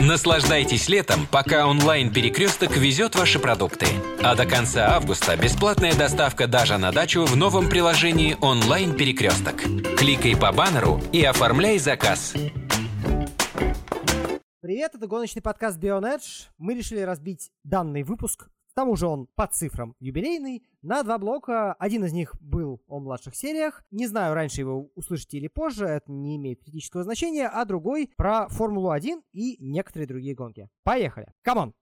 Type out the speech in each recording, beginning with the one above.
Наслаждайтесь летом, пока онлайн-перекресток везет ваши продукты. А до конца августа бесплатная доставка даже на дачу в новом приложении онлайн-перекресток. Кликай по баннеру и оформляй заказ. Привет, это гоночный подкаст Beyond Edge. Мы решили разбить данный выпуск к тому же он по цифрам юбилейный, на два блока. Один из них был о младших сериях. Не знаю, раньше его услышите или позже, это не имеет критического значения. А другой про Формулу-1 и некоторые другие гонки. Поехали! Come on!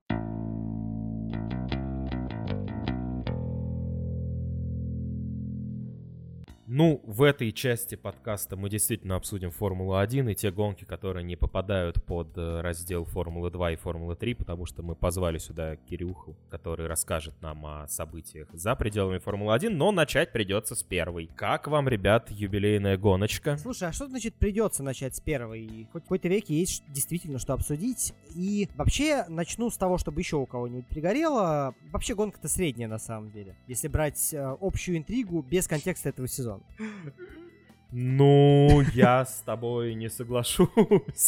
Ну, в этой части подкаста мы действительно обсудим Формулу-1 и те гонки, которые не попадают под э, раздел Формулы 2 и Формулы 3, потому что мы позвали сюда Кирюху, который расскажет нам о событиях за пределами Формулы-1, но начать придется с первой. Как вам, ребят, юбилейная гоночка? Слушай, а что значит придется начать с первой? Хоть в какой-то веке есть действительно что обсудить. И вообще начну с того, чтобы еще у кого-нибудь пригорело. Вообще гонка-то средняя на самом деле. Если брать э, общую интригу без контекста этого сезона. の Ну, я с тобой не соглашусь.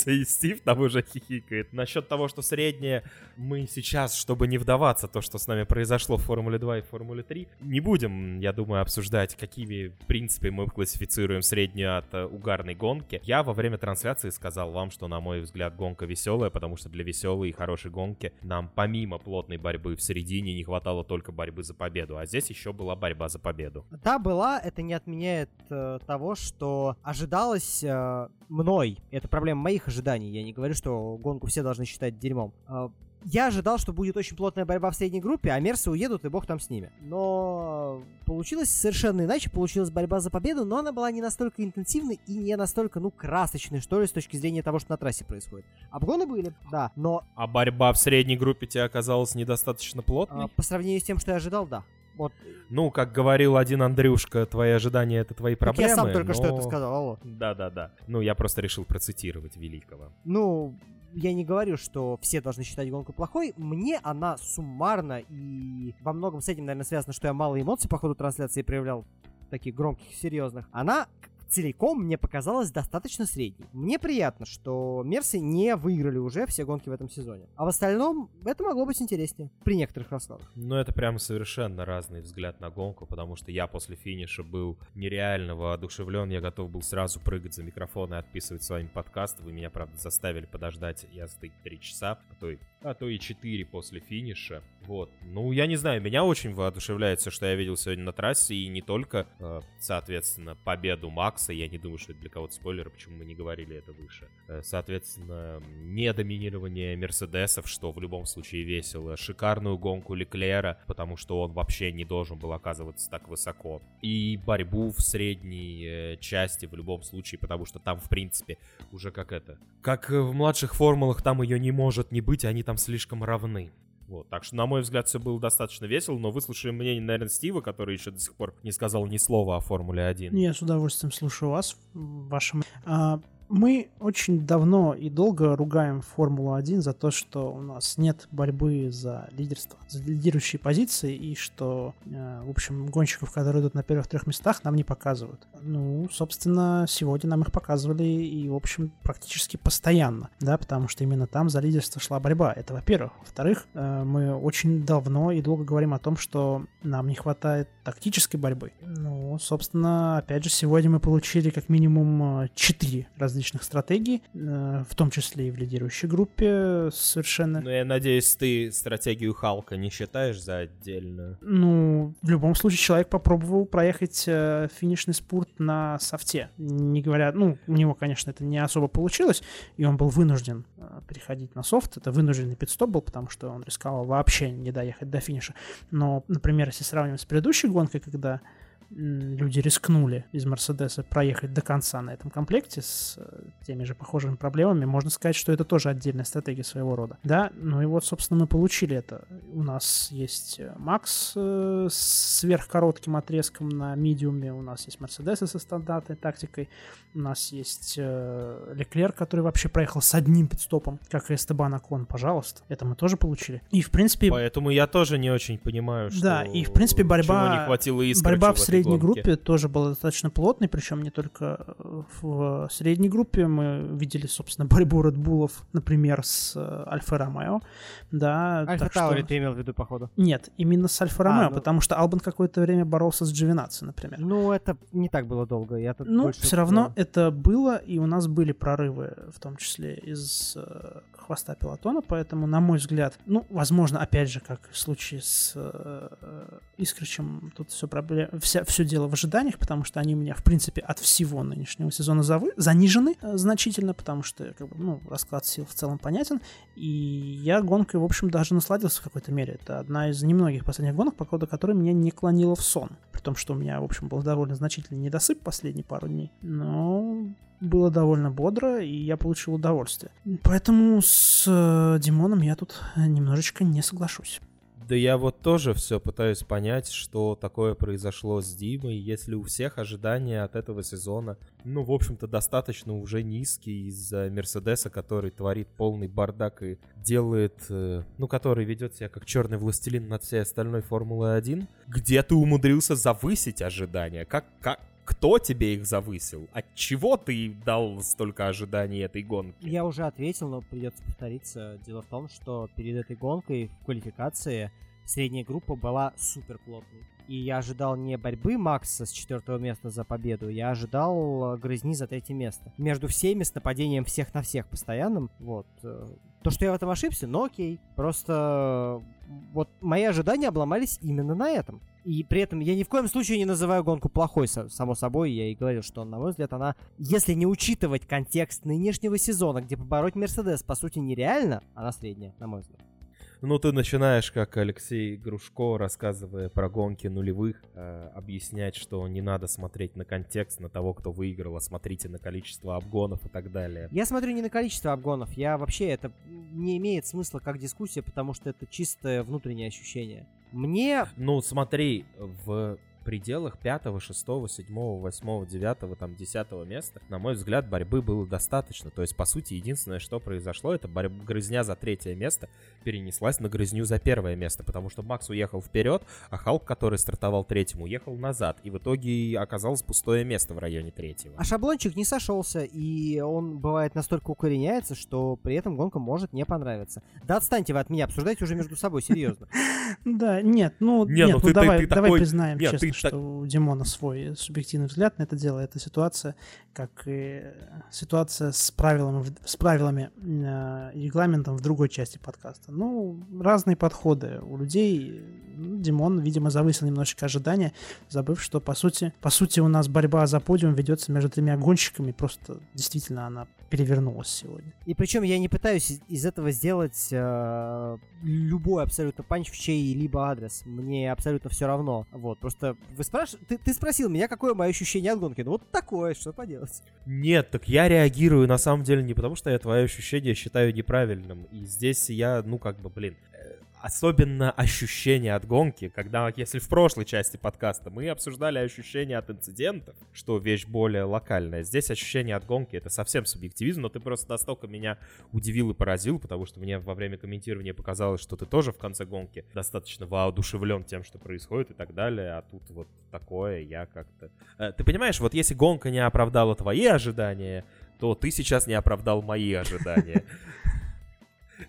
И Стив там уже хихикает. Насчет того, что среднее, мы сейчас, чтобы не вдаваться то, что с нами произошло в Формуле 2 и Формуле 3, не будем, я думаю, обсуждать, какими принципами мы классифицируем среднюю от э, угарной гонки. Я во время трансляции сказал вам, что, на мой взгляд, гонка веселая, потому что для веселой и хорошей гонки нам помимо плотной борьбы в середине не хватало только борьбы за победу, а здесь еще была борьба за победу. Да, была, это не отменяет э, того, что что ожидалось э, мной. Это проблема моих ожиданий. Я не говорю, что гонку все должны считать дерьмом. Э, я ожидал, что будет очень плотная борьба в средней группе, а Мерсы уедут, и бог там с ними. Но получилось совершенно иначе. Получилась борьба за победу, но она была не настолько интенсивной и не настолько, ну, красочной, что ли, с точки зрения того, что на трассе происходит. Обгоны были, да, но... А борьба в средней группе тебе оказалась недостаточно плотной? А, по сравнению с тем, что я ожидал, да. Вот. Ну, как говорил один Андрюшка, твои ожидания — это твои проблемы. Так я сам только но... что это сказал, алло. Да-да-да. Ну, я просто решил процитировать великого. Ну, я не говорю, что все должны считать гонку плохой. Мне она суммарно и во многом с этим, наверное, связано, что я мало эмоций по ходу трансляции проявлял таких громких, серьезных. Она целиком мне показалось достаточно средней. Мне приятно, что Мерсы не выиграли уже все гонки в этом сезоне. А в остальном это могло быть интереснее при некоторых раскладах. Ну, это прям совершенно разный взгляд на гонку, потому что я после финиша был нереально воодушевлен. Я готов был сразу прыгать за микрофон и отписывать с вами подкаст. Вы меня, правда, заставили подождать язды 3 часа, а то и, а то и 4 после финиша. Вот. Ну, я не знаю, меня очень воодушевляет все, что я видел сегодня на трассе, и не только, э, соответственно, победу Макса, я не думаю, что это для кого-то спойлер, почему мы не говорили это выше. Э, соответственно, не доминирование Мерседесов, что в любом случае весело, шикарную гонку Леклера, потому что он вообще не должен был оказываться так высоко, и борьбу в средней э, части в любом случае, потому что там, в принципе, уже как это, как в младших формулах там ее не может не быть, они там слишком равны. Вот, так что, на мой взгляд, все было достаточно весело, но выслушаем мнение, наверное, Стива, который еще до сих пор не сказал ни слова о Формуле 1. Я с удовольствием слушаю вас, вашим. А, мы очень давно и долго ругаем Формулу-1 за то, что у нас нет борьбы за лидерство, за лидирующие позиции, и что, э, в общем, гонщиков, которые идут на первых трех местах, нам не показывают. Ну, собственно, сегодня нам их показывали и, в общем, практически постоянно, да, потому что именно там за лидерство шла борьба. Это во-первых. Во-вторых, э, мы очень давно и долго говорим о том, что нам не хватает тактической борьбы. Ну, собственно, опять же, сегодня мы получили как минимум э, четыре различных различных стратегий, э, в том числе и в лидирующей группе совершенно. Ну, я надеюсь, ты стратегию Халка не считаешь за отдельно. Ну, в любом случае, человек попробовал проехать э, финишный спорт на софте. Не говоря, ну, у него, конечно, это не особо получилось, и он был вынужден э, переходить на софт. Это вынужденный пидстоп был, потому что он рисковал вообще не доехать до финиша. Но, например, если сравнивать с предыдущей гонкой, когда люди рискнули из Мерседеса проехать до конца на этом комплекте с э, теми же похожими проблемами, можно сказать, что это тоже отдельная стратегия своего рода. Да, ну и вот, собственно, мы получили это. У нас есть э, Макс э, с сверхкоротким отрезком на медиуме, у нас есть Мерседесы со стандартной тактикой, у нас есть Леклер, который вообще проехал с одним пидстопом, как и Эстебан Акон, пожалуйста. Это мы тоже получили. И, в принципе... Поэтому я тоже не очень понимаю, что... Да, и, в принципе, борьба... не хватило борьба в средней средней гонке. группе тоже была достаточно плотной, причем не только э, в средней группе. Мы видели, собственно, борьбу Редбулов, например, с э, Альфа Ромео. Да, Альфа так что- Таури ты имел в виду, походу. Нет, именно с Альфа А, Ромео, ну- потому что Албан какое-то время боролся с Дживинаци, например. Ну, это не так было долго. Я тут Ну, все равно это было, и у нас были прорывы, в том числе из э, хвоста пилотона, поэтому, на мой взгляд, ну, возможно, опять же, как в случае с э, Искричем, тут все, проблем, вся, все дело в ожиданиях, потому что они у меня, в принципе, от всего нынешнего сезона завы, занижены э, значительно, потому что, как бы, ну, расклад сил в целом понятен, и я гонкой, в общем, даже насладился в какой-то мере. Это одна из немногих последних гонок, по ходу которой меня не клонило в сон. При том, что у меня, в общем, был довольно значительный недосып последние пару дней. Но было довольно бодро, и я получил удовольствие. Поэтому с э, Димоном я тут немножечко не соглашусь. Да я вот тоже все пытаюсь понять, что такое произошло с Димой, если у всех ожидания от этого сезона, ну, в общем-то, достаточно уже низкие из-за Мерседеса, который творит полный бардак и делает, э, ну, который ведет себя как черный властелин над всей остальной Формулой-1, где ты умудрился завысить ожидания? Как, как, кто тебе их завысил? От чего ты дал столько ожиданий этой гонки? Я уже ответил, но придется повториться. Дело в том, что перед этой гонкой в квалификации средняя группа была супер плотной. И я ожидал не борьбы Макса с четвертого места за победу, я ожидал э, грызни за третье место. Между всеми с нападением всех на всех постоянным. Вот. э, То, что я в этом ошибся, ну окей. Просто э, вот мои ожидания обломались именно на этом. И при этом я ни в коем случае не называю гонку плохой, само собой. Я и говорил, что, на мой взгляд, она, если не учитывать контекст нынешнего сезона, где побороть Мерседес, по сути, нереально, она средняя, на мой взгляд. Ну, ты начинаешь, как Алексей Грушко, рассказывая про гонки нулевых, э, объяснять, что не надо смотреть на контекст, на того, кто выиграл, а смотрите на количество обгонов и так далее. Я смотрю не на количество обгонов, я вообще, это не имеет смысла как дискуссия, потому что это чистое внутреннее ощущение. Мне Ну, смотри, в пределах 5, 6, 7, 8, 9, там, 10 места, на мой взгляд, борьбы было достаточно. То есть, по сути, единственное, что произошло, это борь- грызня за третье место перенеслась на грызню за первое место, потому что Макс уехал вперед, а Халк, который стартовал третьим, уехал назад. И в итоге оказалось пустое место в районе третьего. А шаблончик не сошелся, и он бывает настолько укореняется, что при этом гонка может не понравиться. Да отстаньте вы от меня, обсуждайте уже между собой, серьезно. Да, нет, ну, Не, нет, ну ну, давай, ты давай такой- признаем нет, честно, ты что так- у Димона свой субъективный взгляд на это дело. Это ситуация, как и ситуация с правилами, с правилами э, регламентом в другой части подкаста. Ну, разные подходы у людей. Ну, Димон, видимо, завысил немножечко ожидания, забыв, что по сути, по сути у нас борьба за подиум ведется между тремя гонщиками. Просто действительно она перевернулась сегодня. И причем я не пытаюсь из- этого сделать э, любой абсолютно панч в чей-либо адрес. Мне абсолютно все равно. Вот, просто вы спраш... ты, ты спросил меня, какое мое ощущение от гонки. Ну вот такое, что поделать. Нет, так я реагирую на самом деле не потому, что я твое ощущение считаю неправильным. И здесь я, ну как бы, блин, э, особенно ощущение от гонки, когда, если в прошлой части подкаста мы обсуждали ощущения от инцидентов, что вещь более локальная, здесь ощущение от гонки это совсем субъективизм, но ты просто настолько меня удивил и поразил, потому что мне во время комментирования показалось, что ты тоже в конце гонки достаточно воодушевлен тем, что происходит и так далее, а тут вот такое я как-то... Э, Ты понимаешь, вот если гонка не оправдала твои ожидания, то ты сейчас не оправдал мои ожидания.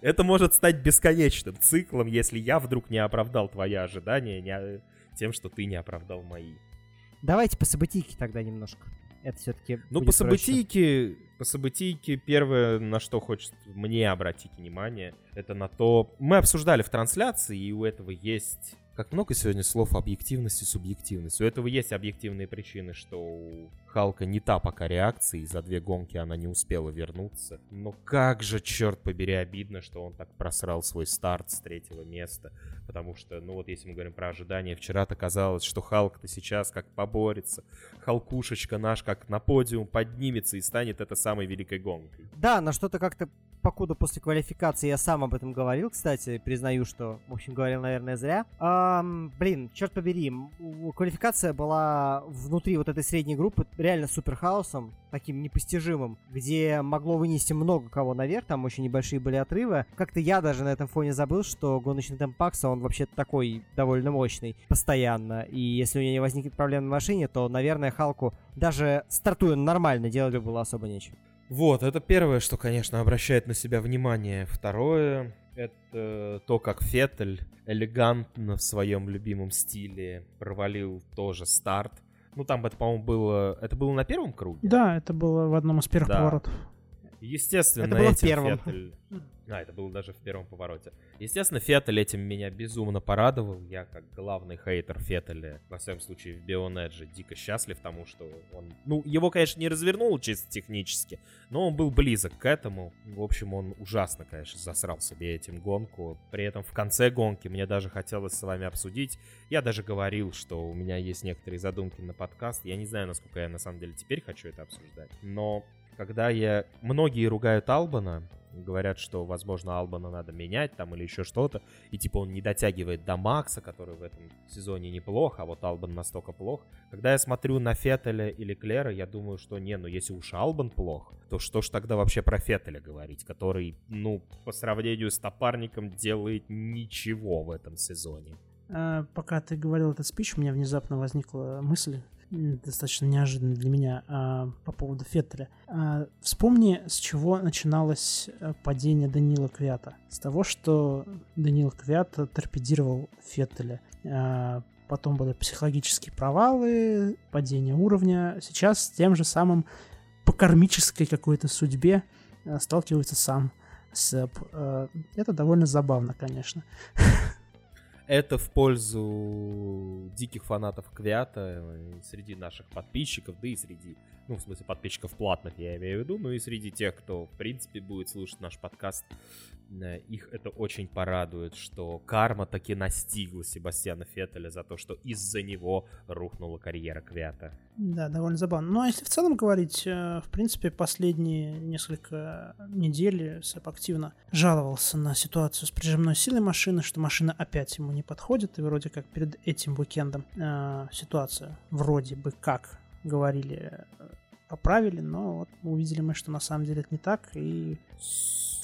Это может стать бесконечным циклом, если я вдруг не оправдал твои ожидания не- тем, что ты не оправдал мои. Давайте по событийке тогда немножко. Это все-таки. Ну, по событийке, по событийке первое, на что хочет мне обратить внимание, это на то... Мы обсуждали в трансляции, и у этого есть... Как много сегодня слов объективность и субъективность. У этого есть объективные причины, что у Халка не та пока реакция, и за две гонки она не успела вернуться. Но как же, черт побери, обидно, что он так просрал свой старт с третьего места. Потому что, ну вот если мы говорим про ожидания, вчера-то казалось, что Халк-то сейчас как поборется. Халкушечка наш как на подиум поднимется и станет это самой великой гонкой. Да, на что-то как-то покуда после квалификации я сам об этом говорил, кстати, признаю, что, в общем, говорил, наверное, зря. Эм, блин, черт побери, квалификация была внутри вот этой средней группы реально супер хаосом, таким непостижимым, где могло вынести много кого наверх, там очень небольшие были отрывы. Как-то я даже на этом фоне забыл, что гоночный темп Пакса, он вообще такой довольно мощный постоянно, и если у него не возникнет проблем на машине, то, наверное, Халку даже стартуя нормально делать было особо нечего. Вот, это первое, что, конечно, обращает на себя внимание. Второе, это то, как Феттель элегантно в своем любимом стиле провалил тоже старт. Ну, там это, по-моему, было... Это было на первом круге? Да, это было в одном из первых да. поворотов. Естественно, это было этим в первом. Феттель... А, это было даже в первом повороте. Естественно, Феттель этим меня безумно порадовал. Я, как главный хейтер Феттеля, во всяком случае, в Бионедже, дико счастлив тому, что он... Ну, его, конечно, не развернул чисто технически, но он был близок к этому. В общем, он ужасно, конечно, засрал себе этим гонку. При этом в конце гонки мне даже хотелось с вами обсудить. Я даже говорил, что у меня есть некоторые задумки на подкаст. Я не знаю, насколько я на самом деле теперь хочу это обсуждать. Но когда я... Многие ругают Албана, говорят, что, возможно, Албана надо менять там или еще что-то, и типа он не дотягивает до Макса, который в этом сезоне неплох, а вот Албан настолько плох. Когда я смотрю на Феттеля или Клера, я думаю, что не, ну если уж Албан плох, то что ж тогда вообще про Феттеля говорить, который, ну, по сравнению с Топарником делает ничего в этом сезоне. А, пока ты говорил этот спич, у меня внезапно возникла мысль, достаточно неожиданно для меня а, по поводу Феттеля. А, вспомни, с чего начиналось э, падение Данила Квята. С того, что Данил Квят торпедировал Феттеля. А, потом были психологические провалы, падение уровня. Сейчас с тем же самым по кармической какой-то судьбе э, сталкивается сам Сэп. Э, это довольно забавно, конечно. Это в пользу диких фанатов Квята среди наших подписчиков, да и среди, ну, в смысле, подписчиков платных, я имею в виду, ну и среди тех, кто, в принципе, будет слушать наш подкаст. Э, их это очень порадует, что карма таки настигла Себастьяна Феттеля за то, что из-за него рухнула карьера Квята. Да, довольно забавно. Ну, а если в целом говорить, э, в принципе, последние несколько недель Сэп активно жаловался на ситуацию с прижимной силой машины, что машина опять ему не подходит, и вроде как перед этим уикендом э, ситуацию вроде бы как говорили, э, поправили, но вот увидели мы, что на самом деле это не так, и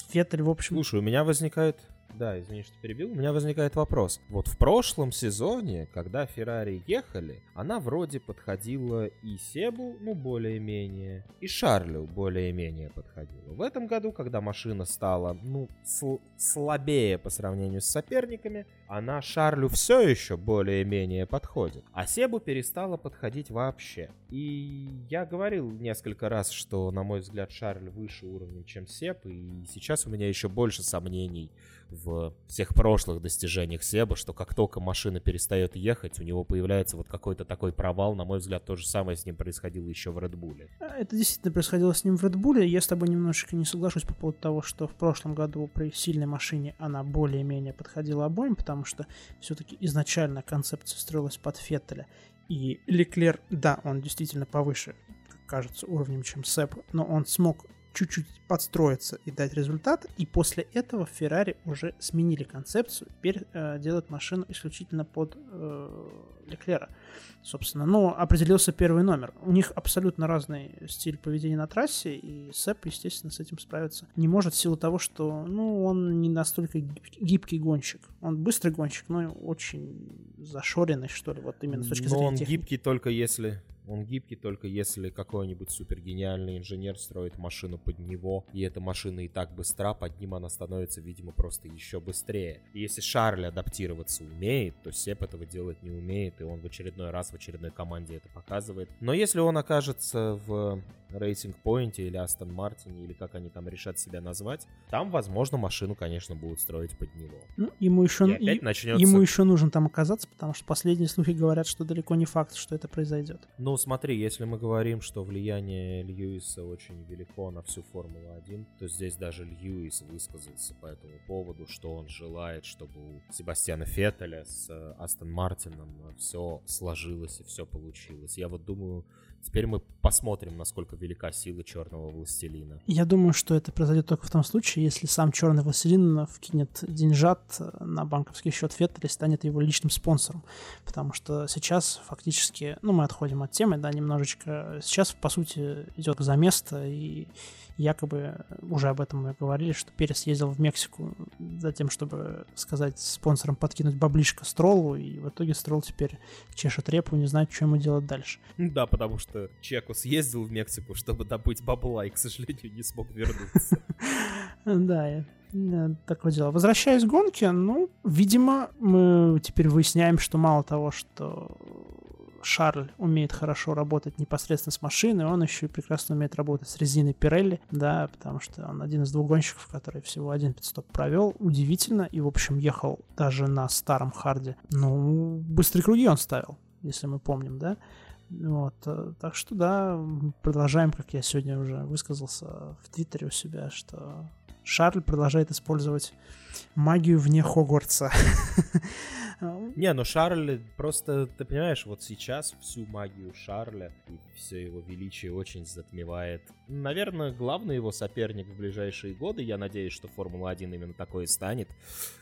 Феттель, в общем... Слушай, у меня возникает да, извини, что перебил. У меня возникает вопрос. Вот в прошлом сезоне, когда Феррари ехали, она вроде подходила и Себу, ну, более-менее, и Шарлю более-менее подходила. В этом году, когда машина стала, ну, сл- слабее по сравнению с соперниками, она Шарлю все еще более-менее подходит. А Себу перестала подходить вообще. И я говорил несколько раз, что, на мой взгляд, Шарль выше уровнем, чем Себ, и сейчас у меня еще больше сомнений в всех прошлых достижениях Себа, что как только машина перестает ехать, у него появляется вот какой-то такой провал. На мой взгляд, то же самое с ним происходило еще в Bull. А, это действительно происходило с ним в Bull. Я с тобой немножечко не соглашусь по поводу того, что в прошлом году при сильной машине она более-менее подходила обоим, потому что все-таки изначально концепция строилась под Феттеля. И Леклер, да, он действительно повыше, кажется, уровнем, чем Сэп, но он смог чуть-чуть подстроиться и дать результат. И после этого Ferrari уже сменили концепцию, теперь э, делают машину исключительно под э, Леклера. Собственно, ну, определился первый номер. У них абсолютно разный стиль поведения на трассе, и Сэп, естественно, с этим справиться не может в силу того, что, ну, он не настолько гибкий гонщик. Он быстрый гонщик, но очень зашоренный, что ли, вот именно с точки зрения Но он техники. гибкий только если он гибкий только если какой-нибудь супергениальный инженер строит машину под него, и эта машина и так быстра, под ним она становится, видимо, просто еще быстрее. И если Шарль адаптироваться умеет, то Сеп этого делать не умеет, и он в очередной раз в очередной команде это показывает. Но если он окажется в Racing Point или Астон Мартине, или как они там решат себя назвать, там, возможно, машину, конечно, будут строить под него. Ну, ему еще, и, начнется... ему еще нужно там оказаться, потому что последние слухи говорят, что далеко не факт, что это произойдет. Ну, смотри, если мы говорим, что влияние Льюиса очень велико на всю Формулу-1, то здесь даже Льюис высказался по этому поводу, что он желает, чтобы у Себастьяна Феттеля с Астон Мартином все сложилось и все получилось. Я вот думаю, Теперь мы посмотрим, насколько велика сила черного властелина. Я думаю, что это произойдет только в том случае, если сам черный властелин вкинет деньжат на банковский счет Феттеля и станет его личным спонсором. Потому что сейчас фактически, ну, мы отходим от темы, да, немножечко. Сейчас, по сути, идет за место, и якобы уже об этом мы говорили, что Перес ездил в Мексику за тем, чтобы сказать спонсорам подкинуть баблишко Строллу, и в итоге Стролл теперь чешет репу, не знает, что ему делать дальше. Да, потому что Чеку съездил в Мексику, чтобы добыть бабла, и, к сожалению, не смог вернуться. Да, такое дело. Возвращаясь к гонке, ну, видимо, мы теперь выясняем, что мало того, что Шарль умеет хорошо работать непосредственно с машиной, он еще и прекрасно умеет работать с резиной Пирелли, да, потому что он один из двух гонщиков, который всего один пидстоп провел. Удивительно, и, в общем, ехал даже на старом харде. Ну, быстрые круги он ставил, если мы помним, да. Вот, э, так что да, продолжаем, как я сегодня уже высказался в Твиттере у себя, что Шарль продолжает использовать магию вне Хогвартса. Не, ну Шарль просто, ты понимаешь, вот сейчас всю магию Шарля и все его величие очень затмевает. Наверное, главный его соперник в ближайшие годы, я надеюсь, что Формула-1 именно такой и станет.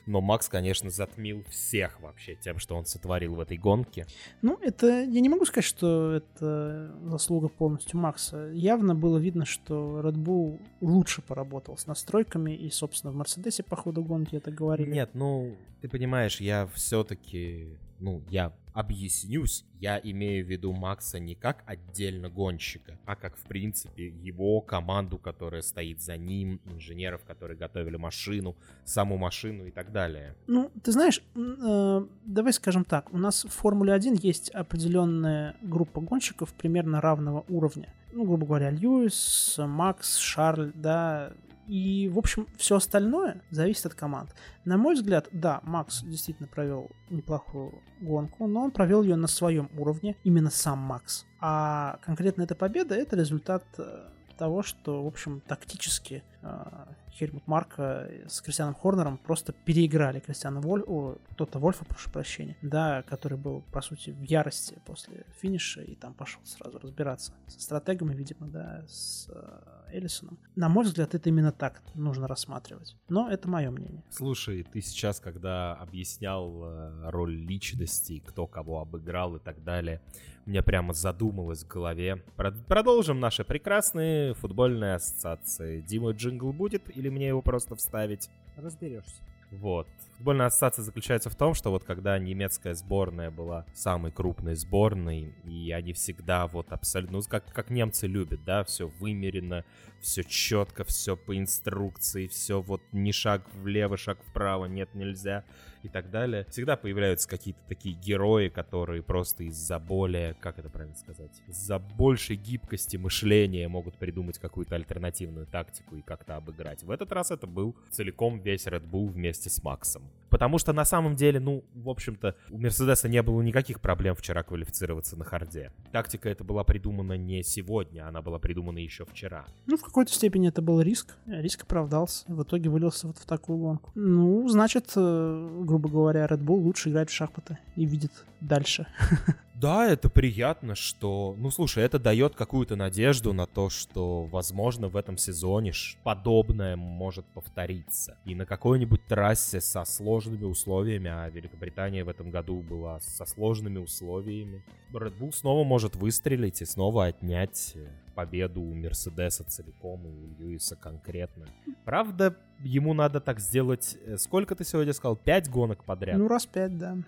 Но Макс, конечно, затмил всех вообще тем, что он сотворил в этой гонке. Ну, это, я не могу сказать, что это заслуга полностью Макса. Явно было видно, что Red Bull лучше поработал с настройками, и, собственно, в Мерседесе по ходу гонки это говорили. Нет, ну, ты понимаешь, я все-таки, ну, я объяснюсь, я имею в виду Макса не как отдельно гонщика, а как, в принципе, его команду, которая стоит за ним, инженеров, которые готовили машину, саму машину и так далее. Ну, ты знаешь, э, давай скажем так, у нас в Формуле 1 есть определенная группа гонщиков примерно равного уровня. Ну, грубо говоря, Льюис, Макс, Шарль, да, и, в общем, все остальное зависит от команд. На мой взгляд, да, Макс действительно провел неплохую гонку, но он провел ее на своем уровне, именно сам Макс. А конкретно эта победа — это результат э, того, что, в общем, тактически э, Хельмут Марка с Кристианом Хорнером просто переиграли Кристиана Вольфа, кто-то Вольфа, прошу прощения, да, который был, по сути, в ярости после финиша и там пошел сразу разбираться со стратегами, видимо, да, с э, Эллисоном. На мой взгляд, это именно так нужно рассматривать. Но это мое мнение. Слушай, ты сейчас, когда объяснял э, роль личности, кто кого обыграл и так далее, мне прямо задумалось в голове. Продолжим наши прекрасные футбольные ассоциации. Дима джингл будет или мне его просто вставить? Разберешься. Вот. Футбольная ассоциация заключается в том, что вот когда немецкая сборная была самой крупной сборной, и они всегда вот абсолютно, ну, как, как немцы любят, да, все вымерено, все четко, все по инструкции, все вот ни шаг влево, шаг вправо, нет, нельзя и так далее. Всегда появляются какие-то такие герои, которые просто из-за более, как это правильно сказать, из-за большей гибкости мышления могут придумать какую-то альтернативную тактику и как-то обыграть. В этот раз это был целиком весь Red Bull вместе с Максом. Потому что на самом деле, ну, в общем-то, у Мерседеса не было никаких проблем вчера квалифицироваться на харде. Тактика эта была придумана не сегодня, она была придумана еще вчера. Ну, в какой-то степени это был риск. Риск оправдался. В итоге вылился вот в такую гонку. Ну, значит, э, грубо говоря, Red Bull лучше играет в шахматы и видит дальше. Да, это приятно, что... Ну, слушай, это дает какую-то надежду на то, что, возможно, в этом сезоне подобное может повториться. И на какой-нибудь трассе со сложными условиями, а Великобритания в этом году была со сложными условиями, Red Bull снова может выстрелить и снова отнять э, победу у Мерседеса целиком и у Льюиса конкретно. Правда, ему надо так сделать... Э, сколько ты сегодня сказал? Пять гонок подряд? Ну, раз пять, да.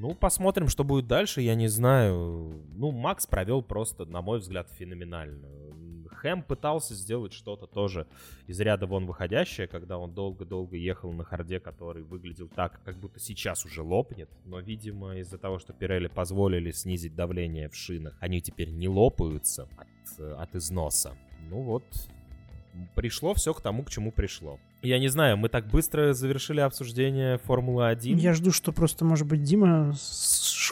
Ну, посмотрим, что будет дальше, я не знаю. Ну, Макс провел просто, на мой взгляд, феноменально. Хэм пытался сделать что-то тоже из ряда вон выходящее, когда он долго-долго ехал на харде, который выглядел так, как будто сейчас уже лопнет. Но, видимо, из-за того, что Пирелли позволили снизить давление в шинах, они теперь не лопаются от, от износа. Ну вот, пришло все к тому, к чему пришло. Я не знаю, мы так быстро завершили обсуждение Формулы-1. Я жду, что просто, может быть, Дима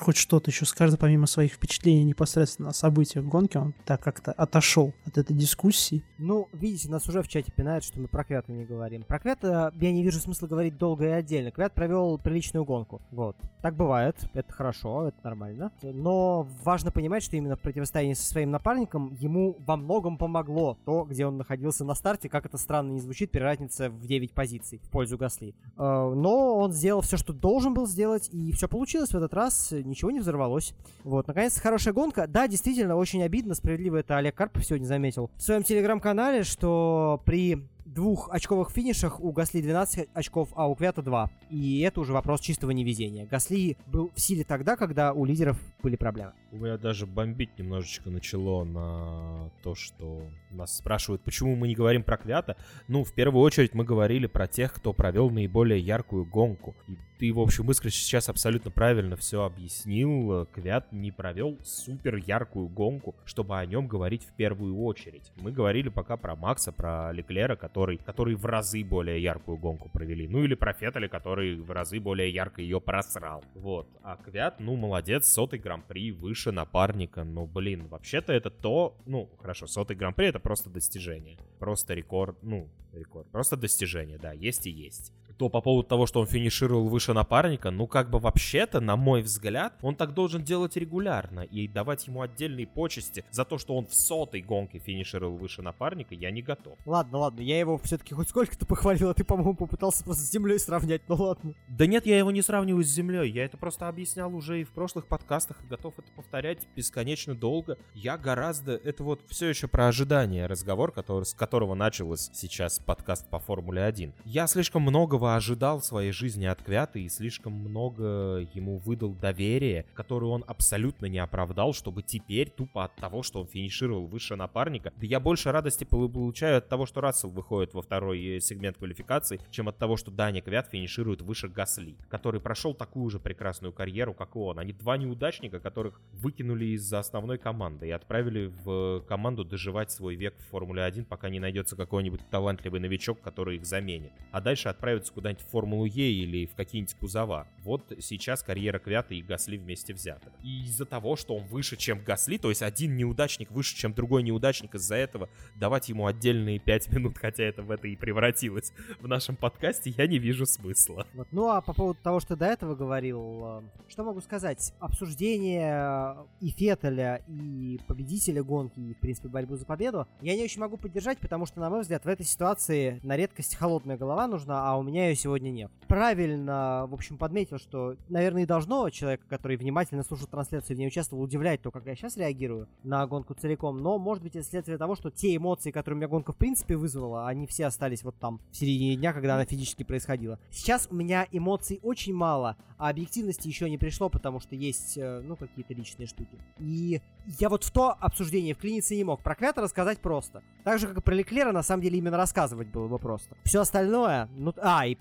хоть что-то еще скажет, помимо своих впечатлений непосредственно о событиях гонки. Он так как-то отошел от этой дискуссии. Ну, видите, нас уже в чате пинают, что мы про Квята не говорим. Про Квята я не вижу смысла говорить долго и отдельно. Квят провел приличную гонку. Вот. Так бывает, это хорошо, это нормально. Но важно понимать, что именно в противостоянии со своим напарником ему во многом помогло то, где он находился на старте, как это странно не звучит, при разнице в 9 позиций в пользу Гасли. Э, но он сделал все, что должен был сделать, и все получилось в этот раз, ничего не взорвалось. Вот, наконец, хорошая гонка. Да, действительно, очень обидно, справедливо это Олег Карпов сегодня заметил в своем телеграм-канале, что при двух очковых финишах у Гасли 12 очков, а у Квята 2. И это уже вопрос чистого невезения. Гасли был в силе тогда, когда у лидеров были проблемы. У меня даже бомбить немножечко начало на то, что нас спрашивают, почему мы не говорим про Квята. Ну, в первую очередь мы говорили про тех, кто провел наиболее яркую гонку. И ты, в общем, Искрич сейчас абсолютно правильно все объяснил. Квят не провел супер яркую гонку, чтобы о нем говорить в первую очередь. Мы говорили пока про Макса, про Леклера, который, который в разы более яркую гонку провели. Ну или про Феттеля, который в разы более ярко ее просрал. Вот. А Квят, ну, молодец, сотый гран-при, выше напарника. Но, блин, вообще-то это то... Ну, хорошо, сотый гран-при это просто достижение. Просто рекорд, ну, рекорд. Просто достижение, да, есть и есть то по поводу того, что он финишировал выше напарника, ну как бы вообще-то, на мой взгляд, он так должен делать регулярно и давать ему отдельные почести за то, что он в сотой гонке финишировал выше напарника, я не готов. Ладно, ладно, я его все-таки хоть сколько-то похвалил, а ты, по-моему, попытался просто с землей сравнять, ну ладно. Да нет, я его не сравниваю с землей, я это просто объяснял уже и в прошлых подкастах, и готов это повторять бесконечно долго. Я гораздо, это вот все еще про ожидание разговор, который, с которого началось сейчас подкаст по Формуле 1. Я слишком многого многого ожидал в своей жизни от Квята и слишком много ему выдал доверия, которое он абсолютно не оправдал, чтобы теперь тупо от того, что он финишировал выше напарника. Да я больше радости получаю от того, что Рассел выходит во второй э, сегмент квалификации, чем от того, что Даня Квят финиширует выше Гасли, который прошел такую же прекрасную карьеру, как и он. Они два неудачника, которых выкинули из основной команды и отправили в команду доживать свой век в Формуле 1, пока не найдется какой-нибудь талантливый новичок, который их заменит. А дальше отправятся куда-нибудь в Формулу Е или в какие-нибудь кузова. Вот сейчас карьера Квята и Гасли вместе взяты. И из-за того, что он выше, чем Гасли, то есть один неудачник выше, чем другой неудачник, из-за этого давать ему отдельные 5 минут, хотя это в это и превратилось в нашем подкасте, я не вижу смысла. Вот. Ну а по поводу того, что до этого говорил, э, что могу сказать? Обсуждение и Феттеля, и победителя гонки, и, в принципе, борьбу за победу, я не очень могу поддержать, потому что, на мой взгляд, в этой ситуации на редкость холодная голова нужна, а у меня ее сегодня нет. Правильно, в общем, подметил, что, наверное, и должно человека, который внимательно слушал трансляцию и в ней участвовал, удивлять то, как я сейчас реагирую на гонку целиком. Но, может быть, это следствие того, что те эмоции, которые у меня гонка в принципе вызвала, они все остались вот там, в середине дня, когда она физически происходила. Сейчас у меня эмоций очень мало, а объективности еще не пришло, потому что есть, э, ну, какие-то личные штуки. И я вот в то обсуждение вклиниться не мог. Про Квята рассказать просто. Так же, как и про Леклера, на самом деле, именно рассказывать было бы просто. Все остальное, ну, а, и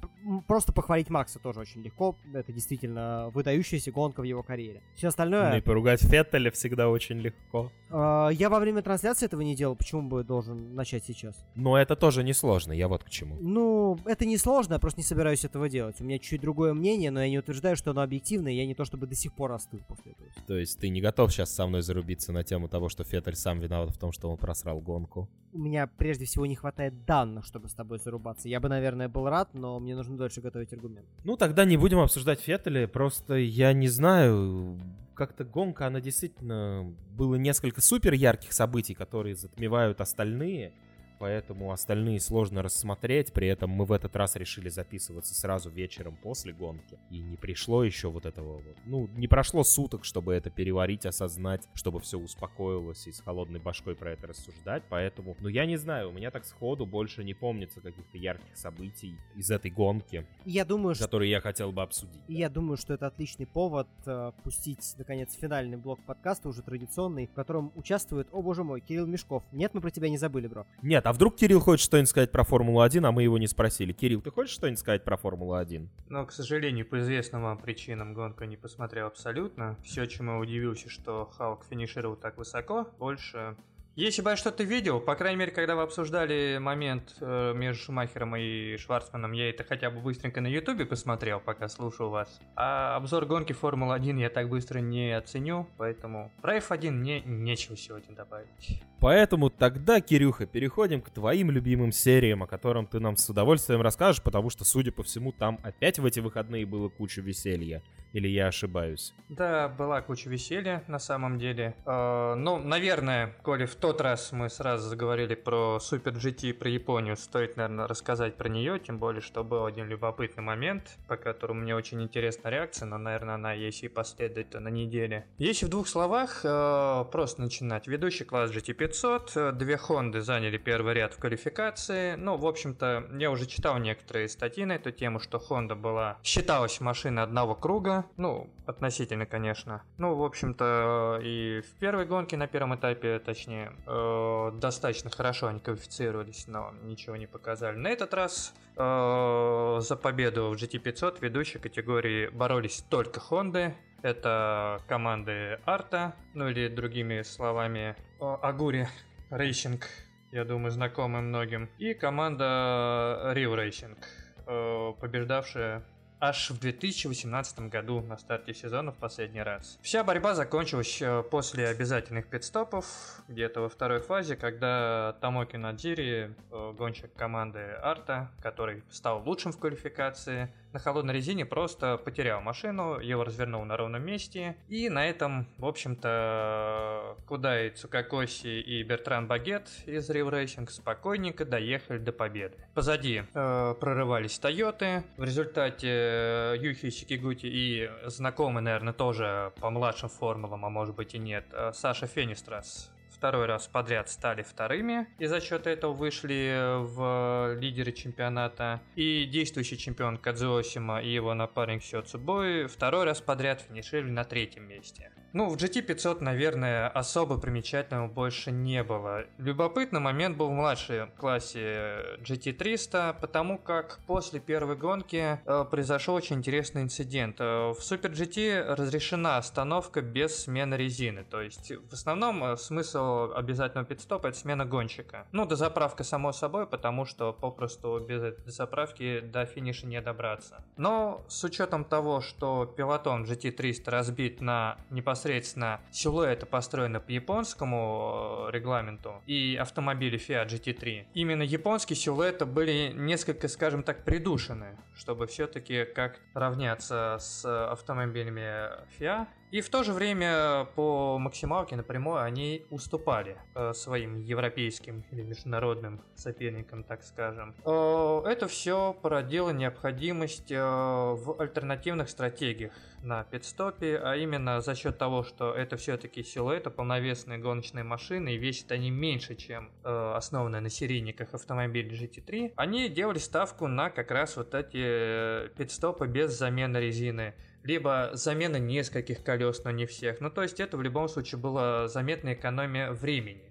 просто похвалить Макса тоже очень легко. Это действительно выдающаяся гонка в его карьере. Все остальное... Ну и поругать Феттеля всегда очень легко. Э, я во время трансляции этого не делал, почему бы должен начать сейчас? Но это тоже несложно, я вот к чему. Ну, это несложно, я просто не собираюсь этого делать. У меня чуть другое мнение, но я не утверждаю, что оно объективное, я не то чтобы до сих пор остыл после этого. То есть ты не готов сейчас со мной зарубиться на тему того, что Феттель сам виноват в том, что он просрал гонку? У меня прежде всего не хватает данных, чтобы с тобой зарубаться. Я бы, наверное, был рад, но мне нужно дольше готовить аргумент. Ну, тогда не будем обсуждать Феттеля, просто я не знаю, как-то гонка, она действительно... Было несколько супер ярких событий, которые затмевают остальные поэтому остальные сложно рассмотреть. При этом мы в этот раз решили записываться сразу вечером после гонки. И не пришло еще вот этого вот. Ну, не прошло суток, чтобы это переварить, осознать, чтобы все успокоилось и с холодной башкой про это рассуждать. Поэтому, ну, я не знаю, у меня так сходу больше не помнится каких-то ярких событий из этой гонки. Я думаю, которые что... я хотел бы обсудить. И я думаю, что это отличный повод э, пустить, наконец, финальный блок подкаста, уже традиционный, в котором участвует, о боже мой, Кирилл Мешков. Нет, мы про тебя не забыли, бро. Нет, а вдруг Кирилл хочет что-нибудь сказать про Формулу-1, а мы его не спросили. Кирилл, ты хочешь что-нибудь сказать про Формулу-1? Но, к сожалению, по известным вам причинам гонку не посмотрел абсолютно. Все, чему я удивился, что Халк финишировал так высоко, больше Если бы я что-то видел, по крайней мере, когда вы обсуждали момент э, между Шумахером и Шварцманом, я это хотя бы быстренько на Ютубе посмотрел, пока слушал вас. А обзор гонки Формулы-1 я так быстро не оценю, поэтому про F1 мне нечего сегодня добавить. Поэтому тогда, Кирюха, переходим к твоим любимым сериям, о котором ты нам с удовольствием расскажешь, потому что, судя по всему, там опять в эти выходные было куча веселья. Или я ошибаюсь? Да, была куча веселья на самом деле. Э, ну, наверное, коли в тот раз мы сразу заговорили про Супер GT, про Японию, стоит, наверное, рассказать про нее, тем более, что был один любопытный момент, по которому мне очень интересна реакция, но, наверное, она, если и последует, на неделе. Если в двух словах, э, просто начинать. Ведущий класс GT500, э, две Хонды заняли первый ряд в квалификации. Ну, в общем-то, я уже читал некоторые статьи на эту тему, что Honda была, считалась машиной одного круга, ну, относительно, конечно. Ну, в общем-то, и в первой гонке на первом этапе, точнее, э, достаточно хорошо они квалифицировались, но ничего не показали. На этот раз э, за победу в GT500 ведущей категории боролись только Honda. Это команды ARTA, ну или другими словами Aguri Racing, я думаю, знакомы многим. И команда Real Racing, э, побеждавшая аж в 2018 году на старте сезона в последний раз. Вся борьба закончилась э, после обязательных пидстопов, где-то во второй фазе, когда Тамоки Надзири, э, гонщик команды Арта, который стал лучшим в квалификации, на холодной резине просто потерял машину, его развернул на ровном месте, и на этом, в общем-то, Кудай Цукакоси и Бертран Багет из Real Racing. Спокойненько доехали до победы. Позади э, прорывались Тойоты, в результате э, Юхи Сикигути и знакомый, наверное, тоже по младшим формулам, а может быть и нет, э, Саша Фенистрас второй раз подряд стали вторыми и за счет этого вышли в лидеры чемпионата. И действующий чемпион Кадзуосима и его напарник Сёцубой второй раз подряд финишировали на третьем месте. Ну, в GT500, наверное, особо примечательного больше не было. Любопытный момент был в младшей классе GT300, потому как после первой гонки э, произошел очень интересный инцидент. Э, в Super GT разрешена остановка без смены резины. То есть, в основном, э, смысл обязательного пидстопа это смена гонщика. Ну, дозаправка само собой, потому что попросту без этой дозаправки до финиша не добраться. Но с учетом того, что пилотон GT300 разбит на непосредственно непосредственно силуэты построены по японскому э, регламенту и автомобили Fiat GT3, именно японские силуэты были несколько, скажем так, придушены, чтобы все-таки как равняться с автомобилями Fiat и в то же время по максималке напрямую они уступали э, своим европейским или международным соперникам, так скажем. Э, это все породило необходимость э, в альтернативных стратегиях на пидстопе, а именно за счет того, что это все-таки силуэты, полновесные гоночные машины, и весят они меньше, чем э, основанные на серийниках автомобилей GT3, они делали ставку на как раз вот эти э, пидстопы без замены резины либо замена нескольких колес, но не всех. Ну, то есть это в любом случае была заметная экономия времени.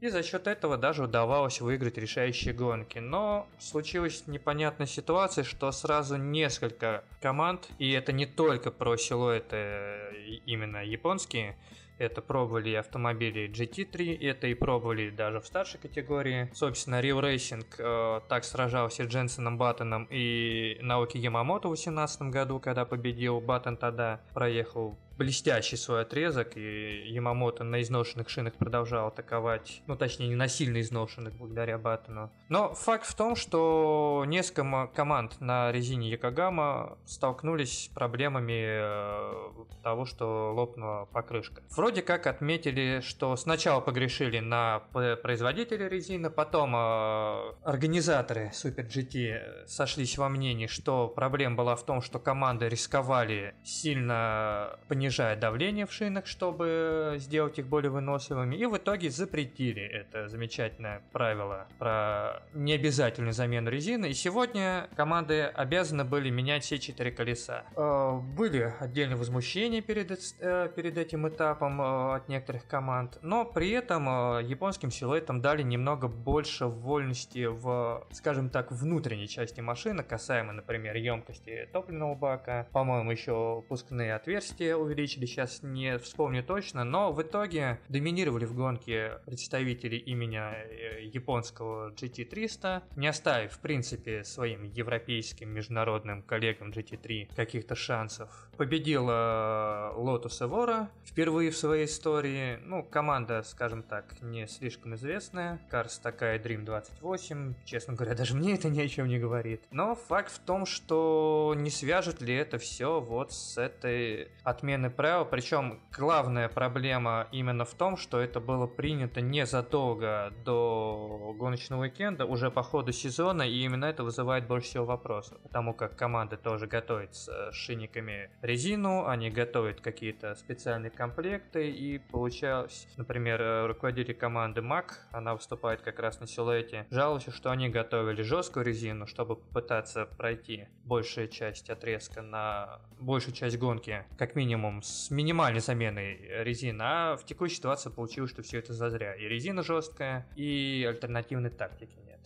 И за счет этого даже удавалось выиграть решающие гонки. Но случилась непонятная ситуация, что сразу несколько команд, и это не только про силуэты э, именно японские, это пробовали автомобили GT3, это и пробовали даже в старшей категории. Собственно, Real Racing э, так сражался с Дженсоном Баттоном и Наоки Ямамото в 2018 году, когда победил. Баттон тогда проехал блестящий свой отрезок, и Ямамото на изношенных шинах продолжал атаковать, ну точнее не на сильно изношенных благодаря Баттону. Но факт в том, что несколько команд на резине Якогама столкнулись с проблемами э, того, что лопнула покрышка. Вроде как отметили, что сначала погрешили на производителя резины, потом э, организаторы Super GT сошлись во мнении, что проблема была в том, что команды рисковали сильно понижать понижая давление в шинах, чтобы сделать их более выносливыми, и в итоге запретили это замечательное правило про необязательную замену резины, и сегодня команды обязаны были менять все четыре колеса. Э, были отдельные возмущения перед, э, перед этим этапом э, от некоторых команд, но при этом японским силуэтам дали немного больше вольности в, скажем так, внутренней части машины, касаемо, например, емкости топливного бака, по-моему, еще пускные отверстия увеличили преувеличили, сейчас не вспомню точно, но в итоге доминировали в гонке представители имени э, японского GT300, не оставив, в принципе, своим европейским международным коллегам GT3 каких-то шансов. Победила Lotus Evora впервые в своей истории. Ну, команда, скажем так, не слишком известная. Cars такая Dream 28. Честно говоря, даже мне это ни о чем не говорит. Но факт в том, что не свяжет ли это все вот с этой отмены правил. Причем главная проблема именно в том, что это было принято незадолго до гоночного уикенда, уже по ходу сезона, и именно это вызывает больше всего вопросов. Потому как команда тоже готовит с шинниками резину, они готовят какие-то специальные комплекты, и получалось, например, руководитель команды Мак, она выступает как раз на силуэте, жаловался, что они готовили жесткую резину, чтобы попытаться пройти большую часть отрезка на большую часть гонки, как минимум с минимальной заменой резины, а в текущей ситуации получилось, что все это зазря. И резина жесткая, и альтернативной тактики нет.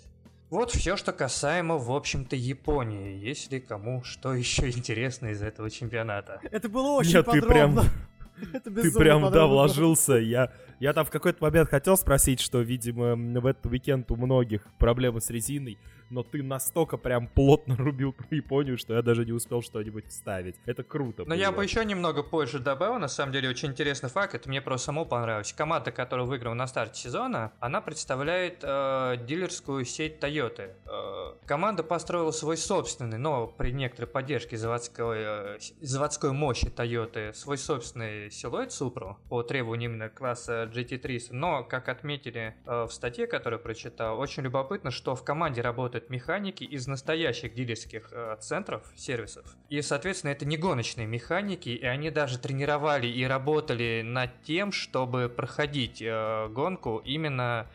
Вот все, что касаемо, в общем-то, Японии. Если кому что еще интересно из этого чемпионата. Это было очень Нет, ты прям, подробно. Это ты прям, да, подробно вложился. Я, я там в какой-то момент хотел спросить, что, видимо, в этот уикенд у многих проблемы с резиной, но ты настолько прям плотно рубил про Японию, что я даже не успел что-нибудь вставить. Это круто. Но я было. бы еще немного позже добавил, на самом деле очень интересный факт, это мне просто самому понравилось. Команда, которая выиграла на старте сезона, она представляет э, дилерскую сеть Toyota. Э, команда построила свой собственный, но при некоторой поддержке заводской, э, заводской мощи Toyota, свой собственный силуэт Supra по требованию именно класса GT300. Но, как отметили э, в статье, которую прочитал, очень любопытно, что в команде работают механики из настоящих дилерских э, центров, сервисов. И, соответственно, это не гоночные механики, и они даже тренировали и работали над тем, чтобы проходить э, гонку именно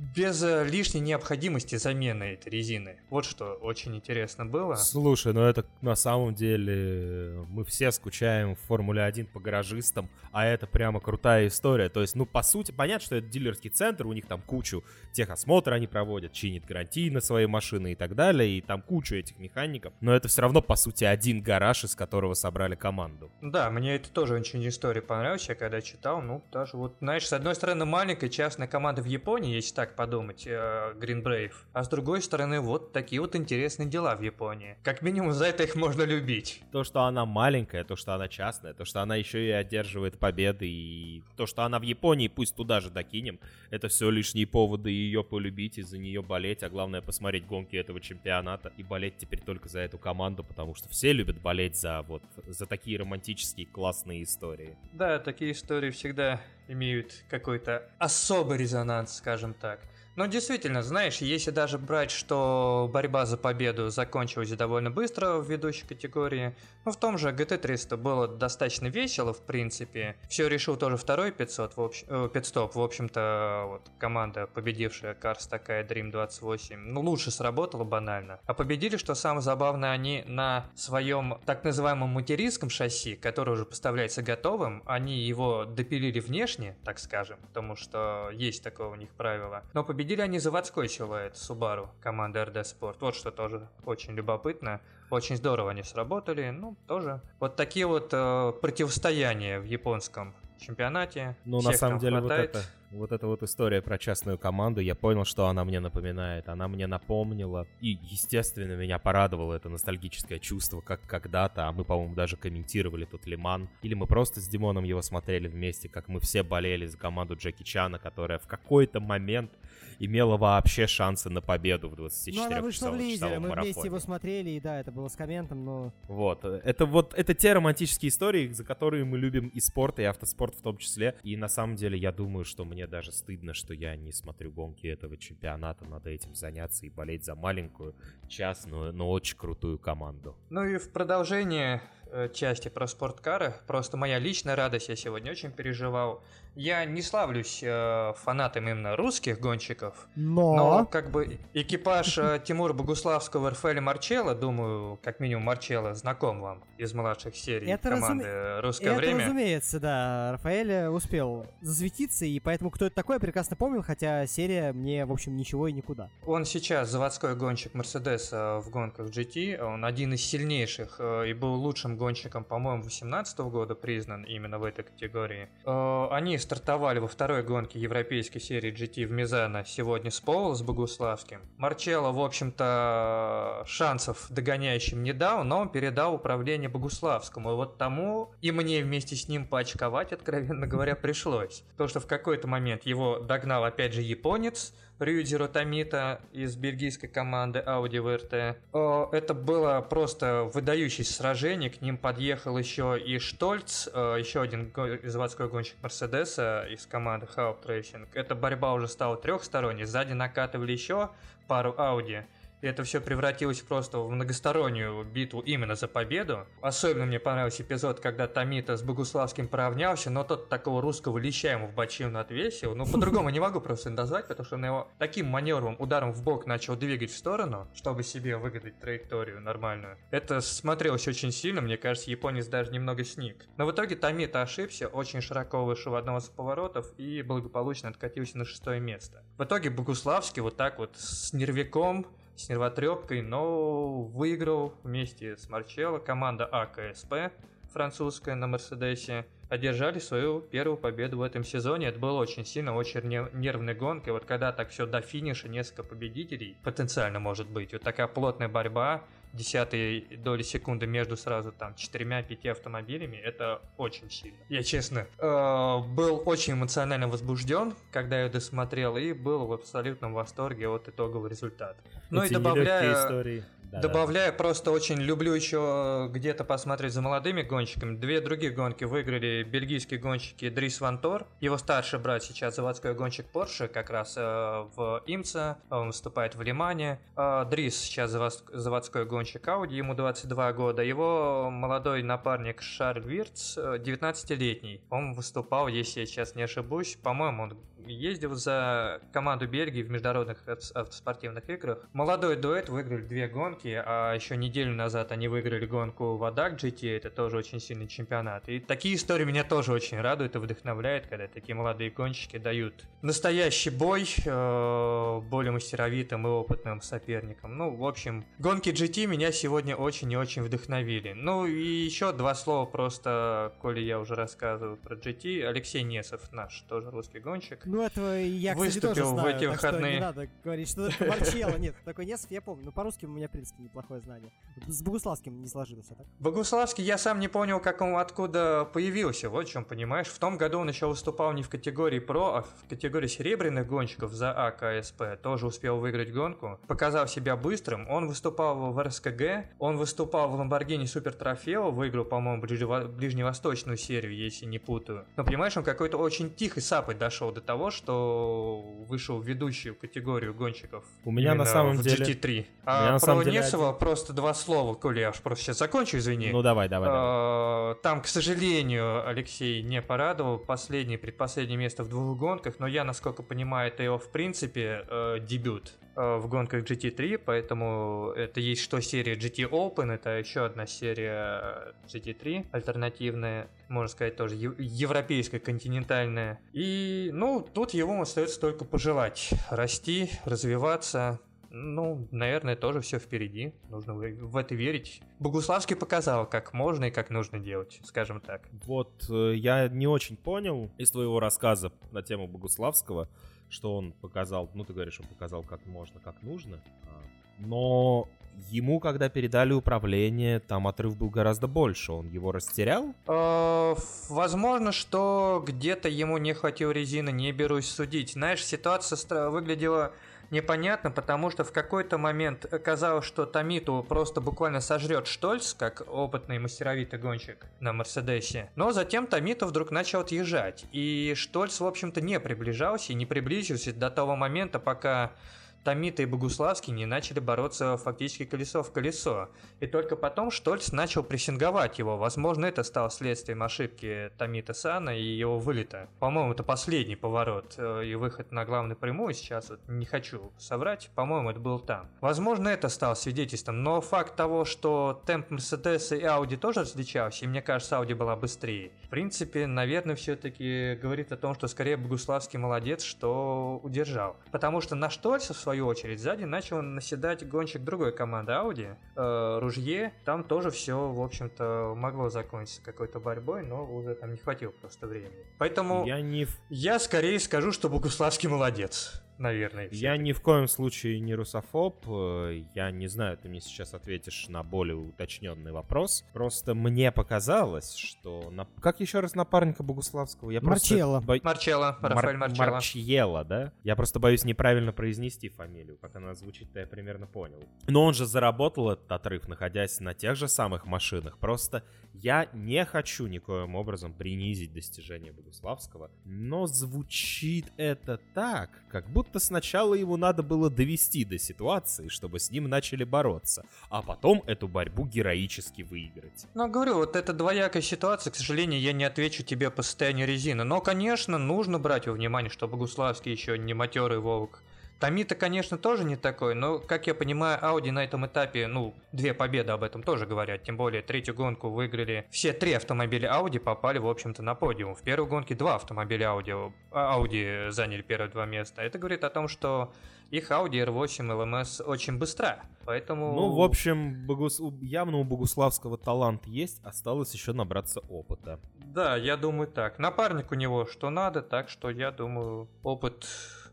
без э, лишней необходимости замены этой резины. Вот что очень интересно было. Слушай, ну это на самом деле э, мы все скучаем в Формуле 1 по гаражистам, а это прямо крутая история. То есть, ну, по сути, понятно, что это дилерский центр, у них там кучу техосмотра они проводят, чинят гарантии на свои машины и так далее, и там кучу этих механиков. Но это все равно, по сути, один гараж, из которого собрали команду. Да, мне это тоже очень история понравилась, я когда читал, ну, даже вот, знаешь, с одной стороны, маленькая частная команда в Японии, если так подумать, э, Brave, а с другой стороны, вот такие вот интересные дела в Японии. Как минимум, за это их можно любить. То, что она маленькая, то, что она частная, то, что она еще и одерживает победы, и то, что она в Японии, пусть туда же докинем, это все лишние поводы ее полюбить и за нее болеть, а главное посмотреть гонки этого чемпионата и болеть теперь только за эту команду, потому что все любят болеть за вот за такие романтические классные истории. Да, такие истории всегда имеют какой-то особый резонанс, скажем так. Но действительно, знаешь, если даже брать, что борьба за победу закончилась довольно быстро в ведущей категории, ну в том же GT300 было достаточно весело, в принципе. Все решил тоже второй 500, в общ... э, пидстоп. В общем-то, вот команда, победившая Cars такая Dream 28, ну лучше сработала банально. А победили, что самое забавное, они на своем так называемом материнском шасси, которое уже поставляется готовым, они его допилили внешне, так скажем, потому что есть такое у них правило. Но победили они заводской силуэт Subaru команды RD Sport. Вот что тоже очень любопытно. Очень здорово они сработали. Ну, тоже. Вот такие вот э, противостояния в японском чемпионате. Ну, на Всех самом там деле, вот это, вот эта вот история про частную команду, я понял, что она мне напоминает. Она мне напомнила. И, естественно, меня порадовало это ностальгическое чувство, как когда-то, а мы, по-моему, даже комментировали тут Лиман. Или мы просто с Димоном его смотрели вместе, как мы все болели за команду Джеки Чана, которая в какой-то момент имела вообще шансы на победу в Ну, 24 она вышла в лидеры, часовом мы вместе марафоне. его смотрели, и да, это было с комментом, но... Вот, это вот, это те романтические истории, за которые мы любим и спорт, и автоспорт в том числе. И на самом деле я думаю, что мне даже стыдно, что я не смотрю гонки этого чемпионата, надо этим заняться и болеть за маленькую, частную, но очень крутую команду. Ну и в продолжение э, части про спорткары, просто моя личная радость, я сегодня очень переживал. Я не славлюсь э, фанатом именно русских гонщиков, Но... но как бы экипаж э, Тимура Богуславского, Рафаэля Марчелла, думаю, как минимум Марчелла знаком вам из младших серий Это команды разуме- «Русское Это время». разумеется, да. Рафаэль э, успел засветиться, и поэтому кто это такой, я прекрасно помнил, хотя серия мне, в общем, ничего и никуда. Он сейчас заводской гонщик Мерседеса в гонках GT. Он один из сильнейших э, и был лучшим гонщиком, по-моему, 2018 года признан именно в этой категории. Э, они стартовали во второй гонке европейской серии GT в Мизано сегодня с Поул, с Богуславским. Марчелло, в общем-то, шансов догоняющим не дал, но он передал управление Богуславскому. И вот тому и мне вместе с ним поочковать, откровенно говоря, пришлось. То, что в какой-то момент его догнал опять же японец, Рюди Ротамита из бельгийской команды Audi VRT. Это было просто выдающееся сражение, к ним подъехал еще и Штольц, еще один заводской гонщик Мерседеса из команды Haupt Racing. Эта борьба уже стала трехсторонней, сзади накатывали еще пару Audi. И это все превратилось просто в многостороннюю битву именно за победу. Особенно мне понравился эпизод, когда Томита с Богуславским поравнялся, но тот такого русского леща ему в бочину отвесил. Ну, по-другому не могу просто назвать, потому что он его таким маневром, ударом в бок начал двигать в сторону, чтобы себе выгадать траекторию нормальную. Это смотрелось очень сильно, мне кажется, японец даже немного сник. Но в итоге Томита ошибся, очень широко вышел одного из поворотов и благополучно откатился на шестое место. В итоге Богуславский вот так вот с нервиком с нервотрепкой, но выиграл вместе с Марчелло команда АКСП французская на Мерседесе одержали свою первую победу в этом сезоне. Это было очень сильно, очень нервной гонкой. Вот когда так все до финиша, несколько победителей, потенциально может быть. Вот такая плотная борьба, десятой доли секунды между сразу там четырьмя-пяти автомобилями, это очень сильно. Я, честно, э, был очень эмоционально возбужден, когда я досмотрел, и был в абсолютном восторге от итогового результата. Ну и добавляя... истории. Да, Добавляю, да. просто очень люблю еще где-то посмотреть за молодыми гонщиками. Две другие гонки выиграли бельгийские гонщики Дрис Вантор. Его старший брат сейчас заводской гонщик Porsche, как раз э, в Имца. Он выступает в Лимане. Э, Дрис сейчас заводской гонщик Audi, ему 22 года. Его молодой напарник Шарль Вирц, 19-летний. Он выступал, если я сейчас не ошибусь, по-моему, он ездил за команду Бельгии в международных автоспортивных играх. Молодой дуэт выиграли две гонки, а еще неделю назад они выиграли гонку в Адак GT, это тоже очень сильный чемпионат. И такие истории меня тоже очень радуют и вдохновляют, когда такие молодые гонщики дают настоящий бой э, более мастеровитым и опытным соперникам. Ну, в общем, гонки GT меня сегодня очень и очень вдохновили. Ну и еще два слова просто, коли я уже рассказываю про GT. Алексей Несов, наш тоже русский гонщик, ну, этого я, кстати, тоже знаю, в эти так выходные. Что не надо говорить, что это Марчелло. Нет, такой Несов я помню. Но по-русски у меня, в принципе, неплохое знание. С Богуславским не сложилось, а так? Богуславский я сам не понял, как он откуда появился. Вот в чем, понимаешь. В том году он еще выступал не в категории про, а в категории серебряных гонщиков за АКСП. Тоже успел выиграть гонку. Показал себя быстрым. Он выступал в РСКГ. Он выступал в Ламборгини Супер Трофео. Выиграл, по-моему, ближневосточную серию, если не путаю. Но, понимаешь, он какой-то очень тихий сапой дошел до того, того, что вышел в ведущую категорию гонщиков. У меня на самом в деле... GT3. А про Несова один... просто два слова, Коля, я уж просто сейчас закончу, извини. Ну давай, давай. А, там, к сожалению, Алексей не порадовал. Последнее, предпоследнее место в двух гонках, но я, насколько понимаю, это его, в принципе, э, дебют в гонках GT3, поэтому это есть что серия GT Open, это еще одна серия GT3 альтернативная, можно сказать, тоже европейская, континентальная. И, ну, тут ему остается только пожелать расти, развиваться, ну, наверное, тоже все впереди. Нужно в это верить. Богуславский показал, как можно и как нужно делать, скажем так. Вот э, я не очень понял из твоего рассказа на тему Богуславского, что он показал, ну ты говоришь, он показал, как можно, как нужно. А, но ему, когда передали управление, там отрыв был гораздо больше. Он его растерял? Э, возможно, что где-то ему не хватило резины, не берусь судить. Знаешь, ситуация выглядела непонятно, потому что в какой-то момент казалось, что Томиту просто буквально сожрет Штольц, как опытный мастеровитый гонщик на Мерседесе. Но затем Томиту вдруг начал отъезжать, и Штольц, в общем-то, не приближался и не приблизился до того момента, пока Томита и Богуславский не начали бороться фактически колесо в колесо. И только потом Штольц начал прессинговать его. Возможно, это стало следствием ошибки Томита Сана и его вылета. По-моему, это последний поворот э, и выход на главную прямую. Сейчас вот не хочу соврать. По-моему, это был там. Возможно, это стало свидетельством. Но факт того, что темп Мерседеса и Ауди тоже различался, и мне кажется, Ауди была быстрее. В принципе, наверное, все-таки говорит о том, что скорее Богуславский молодец, что удержал. Потому что на Штольца в свою очередь, сзади начал наседать гонщик другой команды Audi, э, Ружье. Там тоже все, в общем-то, могло закончиться какой-то борьбой, но уже там не хватило просто времени. Поэтому Я в- я скорее скажу, что Богуславский молодец, наверное. я ни в коем случае не русофоб. э, Я не знаю, ты мне сейчас ответишь на более уточненный вопрос. Просто мне показалось, что... на- Как еще раз напарника Богуславского? Я просто Марчелло. бо- Марчелло, Мар- Рафаэль Марчелло. Марчьелло, да? Я просто боюсь неправильно произнести фамилию. Как она звучит-то я примерно понял. Но он же заработал этот отрыв, находясь на тех же самых машинах. Просто я не хочу никоим образом принизить достижения Богуславского, но звучит это так, как будто сначала ему надо было довести до ситуации, чтобы с ним начали бороться, а потом эту борьбу героически выиграть. Ну, говорю, вот это двоякая ситуация, к сожалению, я не отвечу тебе по состоянию резины. Но, конечно, нужно брать во внимание, что Богуславский еще не матерый волк. Томита, конечно, тоже не такой, но, как я понимаю, Audi на этом этапе, ну, две победы об этом тоже говорят. Тем более, третью гонку выиграли. Все три автомобиля Audi попали, в общем-то, на подиум. В первой гонке два автомобиля Audi, а, Audi заняли первые два места. Это говорит о том, что их Audi R8 LMS очень быстра. Поэтому... Ну, в общем, Богус- явно у Богуславского талант есть, осталось еще набраться опыта. Да, я думаю так. Напарник у него что надо, так что я думаю, опыт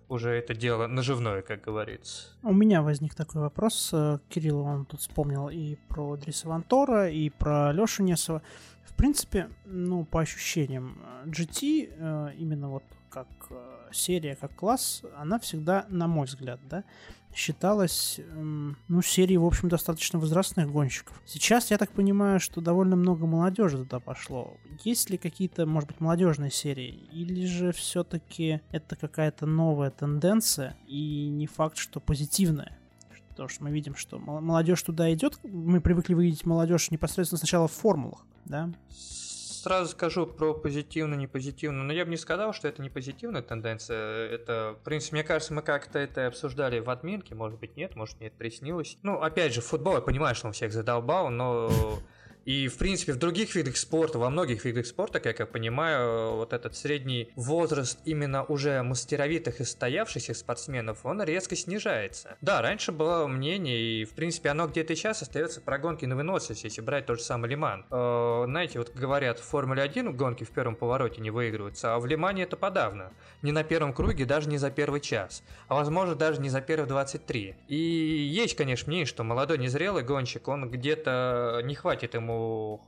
уже это дело наживное, как говорится. У меня возник такой вопрос. э, Кирилл, он тут вспомнил и про Дриса Вантора, и про Лешу Несова. В принципе, ну, по ощущениям, э, GT, э, именно вот как э, серия, как класс, она всегда, на мой взгляд, да, считалась, эм, ну, серией, в общем, достаточно возрастных гонщиков. Сейчас, я так понимаю, что довольно много молодежи туда пошло. Есть ли какие-то, может быть, молодежные серии? Или же все-таки это какая-то новая тенденция и не факт, что позитивная? Потому что мы видим, что мол- молодежь туда идет. Мы привыкли видеть молодежь непосредственно сначала в формулах, да? Сразу скажу про позитивную, не позитивную, но я бы не сказал, что это не позитивная тенденция. Это, в принципе, мне кажется, мы как-то это обсуждали в админке, может быть, нет, может, мне это приснилось. Ну, опять же, футбол, я понимаю, что он всех задолбал, но и, в принципе, в других видах спорта, во многих видах спорта, как я понимаю, вот этот средний возраст именно уже мастеровитых и стоявшихся спортсменов, он резко снижается. Да, раньше было мнение, и, в принципе, оно где-то сейчас остается про гонки на выносливость, если брать тот же самый Лиман. Э, знаете, вот говорят, в Формуле 1 гонки в первом повороте не выигрываются, а в Лимане это подавно. Не на первом круге, даже не за первый час, а, возможно, даже не за первые 23. И есть, конечно, мнение, что молодой незрелый гонщик, он где-то не хватит ему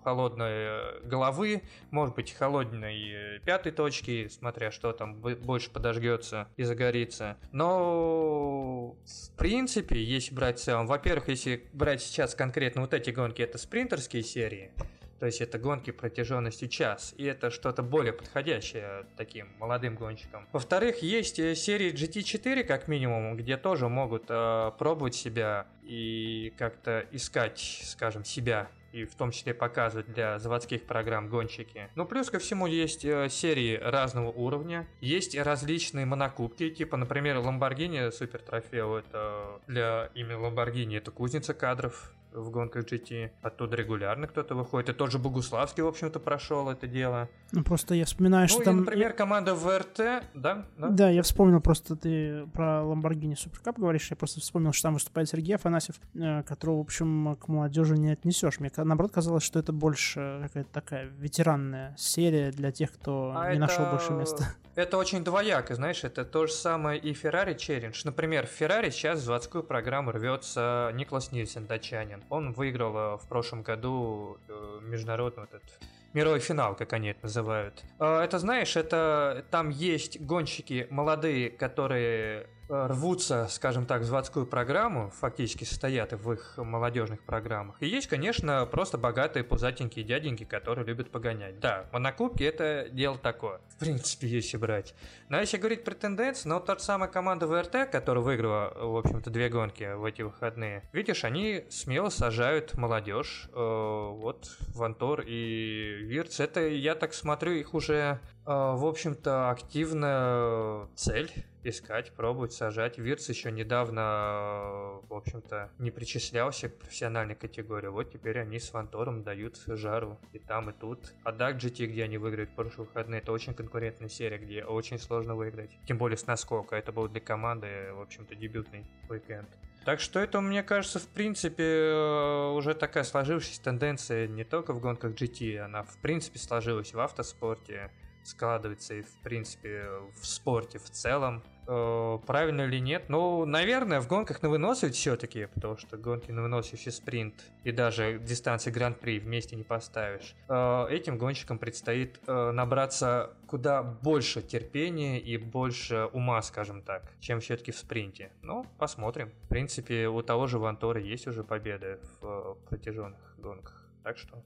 холодной головы, может быть, холодной пятой точки, смотря что там больше подожгется и загорится. Но, в принципе, если брать в целом, во-первых, если брать сейчас конкретно вот эти гонки, это спринтерские серии, то есть это гонки протяженностью час, и это что-то более подходящее таким молодым гонщикам. Во-вторых, есть э, серии GT4 как минимум, где тоже могут э, пробовать себя и как-то искать, скажем, себя и в том числе показывать для заводских программ гонщики. Ну, плюс ко всему есть э, серии разного уровня, есть различные монокубки, типа, например, Lamborghini Супер Трофео, это для имени Lamborghini, это кузница кадров в гонках GT, оттуда регулярно кто-то выходит, и тот же Богуславский, в общем-то, прошел это дело. Ну, просто я вспоминаю, что ну, и, там... например, команда ВРТ, да? да? Да, я вспомнил просто, ты про Lamborghini Суперкап говоришь, я просто вспомнил, что там выступает Сергей Афанасьев, э, которого, в общем, к молодежи не отнесешь. Мне, наоборот, казалось, что это больше какая-то такая ветеранная серия для тех, кто А не это- нашел больше места. Это очень двояко, знаешь, это то же самое и Ferrari Challenge. Например, в Ferrari сейчас в заводскую программу рвется Никлас Нильсен, датчанин. Он выиграл э, в прошлом году э, международный вот этот мировой финал, как они это называют. Э, Это, знаешь, это там есть гонщики молодые, которые рвутся, скажем так, в заводскую программу, фактически состоят в их молодежных программах. И есть, конечно, просто богатые пузатенькие дяденьки, которые любят погонять. Да, монокубки это дело такое, в принципе, если брать. Но если говорить про тенденции, ну, та же самая команда ВРТ, которая выиграла, в общем-то, две гонки в эти выходные, видишь, они смело сажают молодежь. Э, вот Вантор и Вирц, это, я так смотрю, их уже В общем-то, активная цель искать, пробовать, сажать. Вирс еще недавно, в общем-то, не причислялся к профессиональной категории. Вот теперь они с Вантором дают жару и там, и тут. А Dark GT, где они выиграют прошлые выходные, это очень конкурентная серия, где очень сложно выиграть. Тем более с наскока. Это был для команды, в общем-то, дебютный уикенд. Так что это, мне кажется, в принципе, э, уже такая сложившаяся тенденция не только в гонках GT, она в принципе сложилась в автоспорте, складывается и в принципе в спорте в целом. Э, правильно или нет? Ну, наверное, в гонках на выносливость все-таки, потому что гонки на выносливость и спринт, и даже дистанции Гран-при вместе не поставишь. Э, этим гонщикам предстоит э, набраться куда больше терпения и больше ума, скажем так, чем все-таки в спринте. Ну, посмотрим. В принципе, у того же Вантора есть уже победы в э, протяженных гонках. Так что...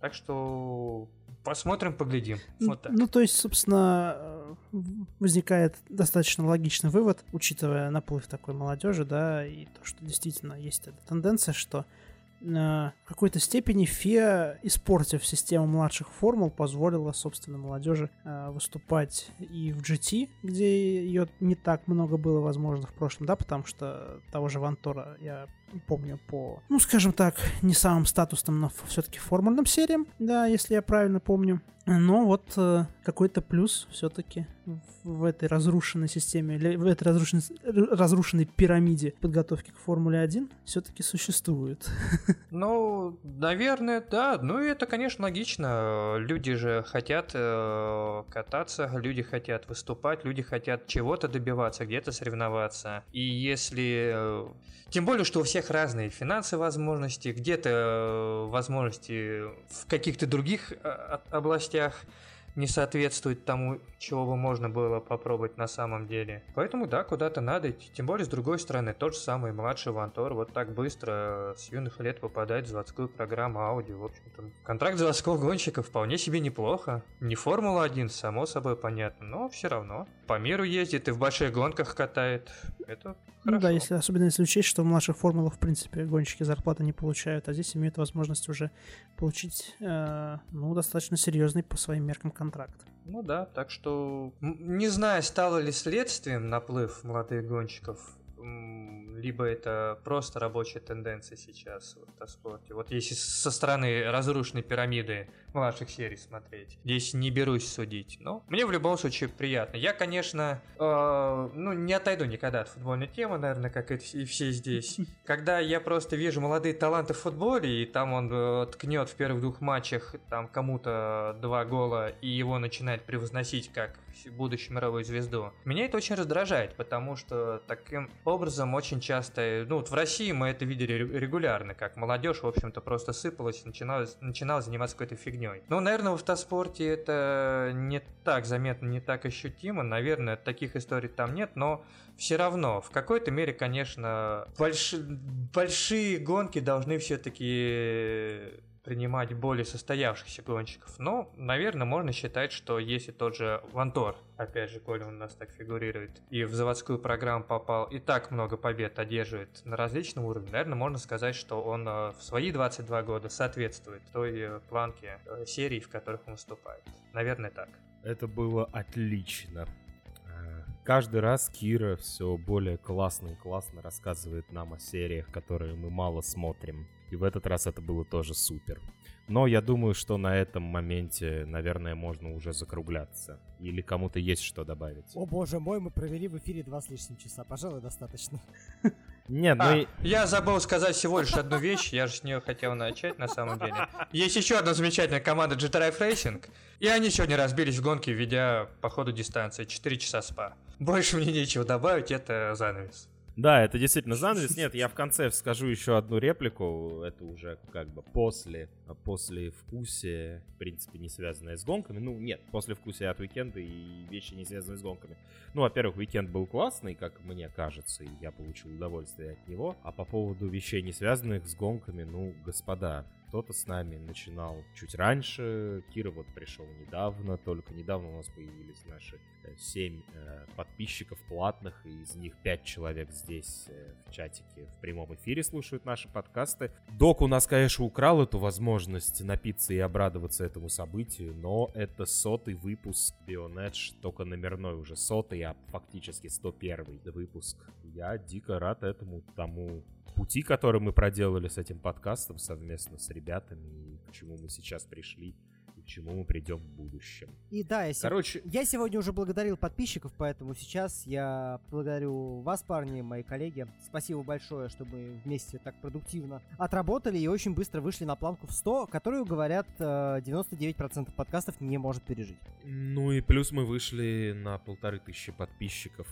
Так что посмотрим, поглядим. Вот так. Ну, то есть, собственно, э, возникает достаточно логичный вывод, учитывая наплыв такой молодежи, да, и то, что действительно есть эта тенденция, что э, в какой-то степени ФИА, испортив систему младших формул, позволила, собственно, молодежи э, выступать и в GT, где ее не так много было возможно в прошлом, да, потому что того же Вантора я помню по, ну, скажем так, не самым статусным, но все-таки формульным сериям, да, если я правильно помню. Но вот э, какой-то плюс все-таки в, в этой разрушенной системе, в этой разрушенной, разрушенной пирамиде подготовки к Формуле 1 все-таки существует. Ну, наверное, да. Ну, и это, конечно, логично. Люди же хотят э, кататься, люди хотят выступать, люди хотят чего-то добиваться, где-то соревноваться. И если... э, Тем более, что у всех разные финансовые возможности, где-то э, возможности в каких-то других э, областях не соответствует тому, чего бы можно было попробовать на самом деле. Поэтому да, куда-то надо идти. Тем более, с другой стороны, тот же самый младший Вантор вот так быстро э, с юных лет попадает в заводскую программу Audi. В общем-то, контракт заводского гонщика вполне себе неплохо. Не Формула-1, само собой понятно, но все равно. По миру ездит и в больших гонках катает. Это Ну хорошо. да, если, особенно если учесть, что в младших формулах, в принципе, гонщики зарплаты не получают, а здесь имеют возможность уже получить, э, ну, достаточно серьезный по своим меркам контракт. Ну да, так что не знаю, стало ли следствием наплыв молодых гонщиков, либо это просто рабочая тенденция сейчас в автоспорте. Вот если со стороны разрушенной пирамиды младших серий смотреть, здесь не берусь судить. Но мне в любом случае приятно. Я, конечно, э, ну не отойду никогда от футбольной темы, наверное, как и все- и все здесь. Когда я просто вижу молодые таланты в футболе, и там он э, ткнет в первых двух матчах там кому-то два гола, и его начинает превозносить как будущую мировую звезду. Меня это очень раздражает, потому что таким образом очень часто, ну вот в России мы это видели ре- регулярно, как молодежь, в общем-то, просто сыпалась, начинала, начинала заниматься какой-то фигней. Ну, наверное, в автоспорте это не так заметно, не так ощутимо, наверное, таких историй там нет, но все равно, в какой-то мере, конечно, больш- большие гонки должны все-таки принимать более состоявшихся гонщиков. Но, наверное, можно считать, что если тот же Вантор, опять же, коли он у нас так фигурирует, и в заводскую программу попал, и так много побед одерживает на различном уровне, наверное, можно сказать, что он э, в свои 22 года соответствует той э, планке э, серий, в которых он выступает. Наверное, так. Это было отлично. Каждый раз Кира все более классно и классно рассказывает нам о сериях, которые мы мало смотрим. И в этот раз это было тоже супер. Но я думаю, что на этом моменте, наверное, можно уже закругляться. Или кому-то есть что добавить. О боже мой, мы провели в эфире два с лишним часа. Пожалуй, достаточно. Нет, ну А, и- я забыл сказать всего лишь одну вещь, я же с нее хотел начать на самом деле. Есть еще одна замечательная команда GT Racing, и они сегодня разбились в гонке, ведя по ходу дистанции 4 часа спа. Больше мне нечего добавить, это занавес. Да, это действительно занавес. Нет, я в конце скажу еще одну реплику. Это уже как бы после, после вкусия, в принципе, не связанная с гонками. Ну, нет, после вкусия от уикенда и вещи, не связанные с гонками. Ну, во-первых, уикенд был классный, как мне кажется, и я получил удовольствие от него. А по поводу вещей, не связанных с гонками, ну, господа, кто-то с нами начинал чуть раньше. Кира вот пришел недавно, только недавно у нас появились наши 7 э, подписчиков платных, и из них 5 человек здесь в чатике в прямом эфире слушают наши подкасты. Док у нас, конечно, украл эту возможность напиться и обрадоваться этому событию, но это сотый выпуск Bionedge, только номерной уже сотый, а фактически 101 выпуск. Я дико рад этому тому пути, который мы проделали с этим подкастом совместно с ребятами, и к чему мы сейчас пришли к чему мы придем в будущем. И да, я, Короче... я сегодня уже благодарил подписчиков, поэтому сейчас я благодарю вас, парни, мои коллеги. Спасибо большое, что мы вместе так продуктивно отработали и очень быстро вышли на планку в 100, которую, говорят, 99% э, подкастов не может пережить. Ну и плюс мы вышли на полторы тысячи подписчиков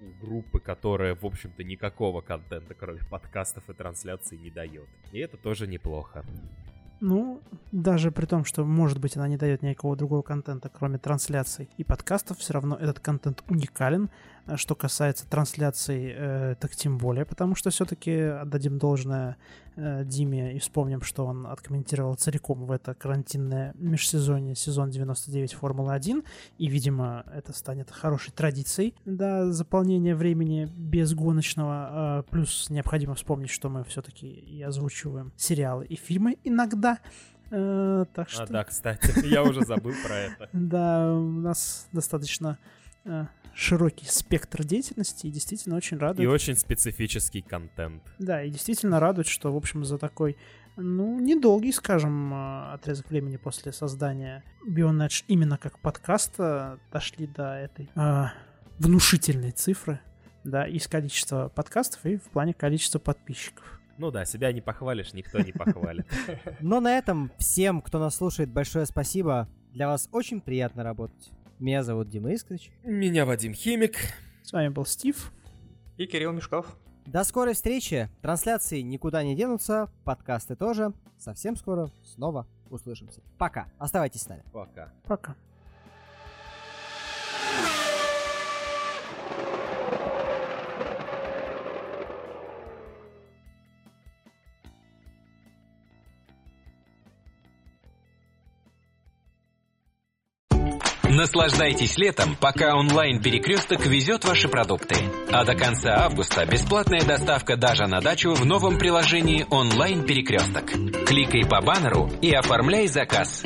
у группы, которая, в общем-то, никакого контента, кроме подкастов и трансляций, не дает. И это тоже неплохо. Ну, даже при том, что, может быть, она не дает никакого другого контента, кроме трансляций и подкастов, все равно этот контент уникален, Э, что касается трансляций, э, так тем более, потому что все-таки отдадим должное э, Диме и вспомним, что он откомментировал целиком в это карантинное межсезонье сезон 99 Формулы-1, и, видимо, это станет хорошей традицией до заполнения времени без гоночного. Э, плюс необходимо вспомнить, что мы все-таки и озвучиваем сериалы и фильмы иногда, Uh, так что... А, да, кстати, я уже забыл про это. Да, у нас достаточно uh, широкий спектр деятельности и действительно очень радует. И очень специфический контент. Да, и действительно радует, что, в общем, за такой, ну, недолгий, скажем, а, отрезок времени после создания Bionedge именно как подкаста дошли до этой э, внушительной цифры, да, из количества подкастов и в плане количества подписчиков. Ну да, себя не похвалишь, никто не похвалит. Но на этом всем, кто нас слушает, большое спасибо. Для вас очень приятно работать. Меня зовут Дима Искрич. Меня Вадим Химик. С вами был Стив. И Кирилл Мешков. До скорой встречи. Трансляции никуда не денутся, подкасты тоже. Совсем скоро снова услышимся. Пока. Оставайтесь с нами. Пока. Пока. Наслаждайтесь летом, пока онлайн-перекресток везет ваши продукты. А до конца августа бесплатная доставка даже на дачу в новом приложении онлайн-перекресток. Кликай по баннеру и оформляй заказ.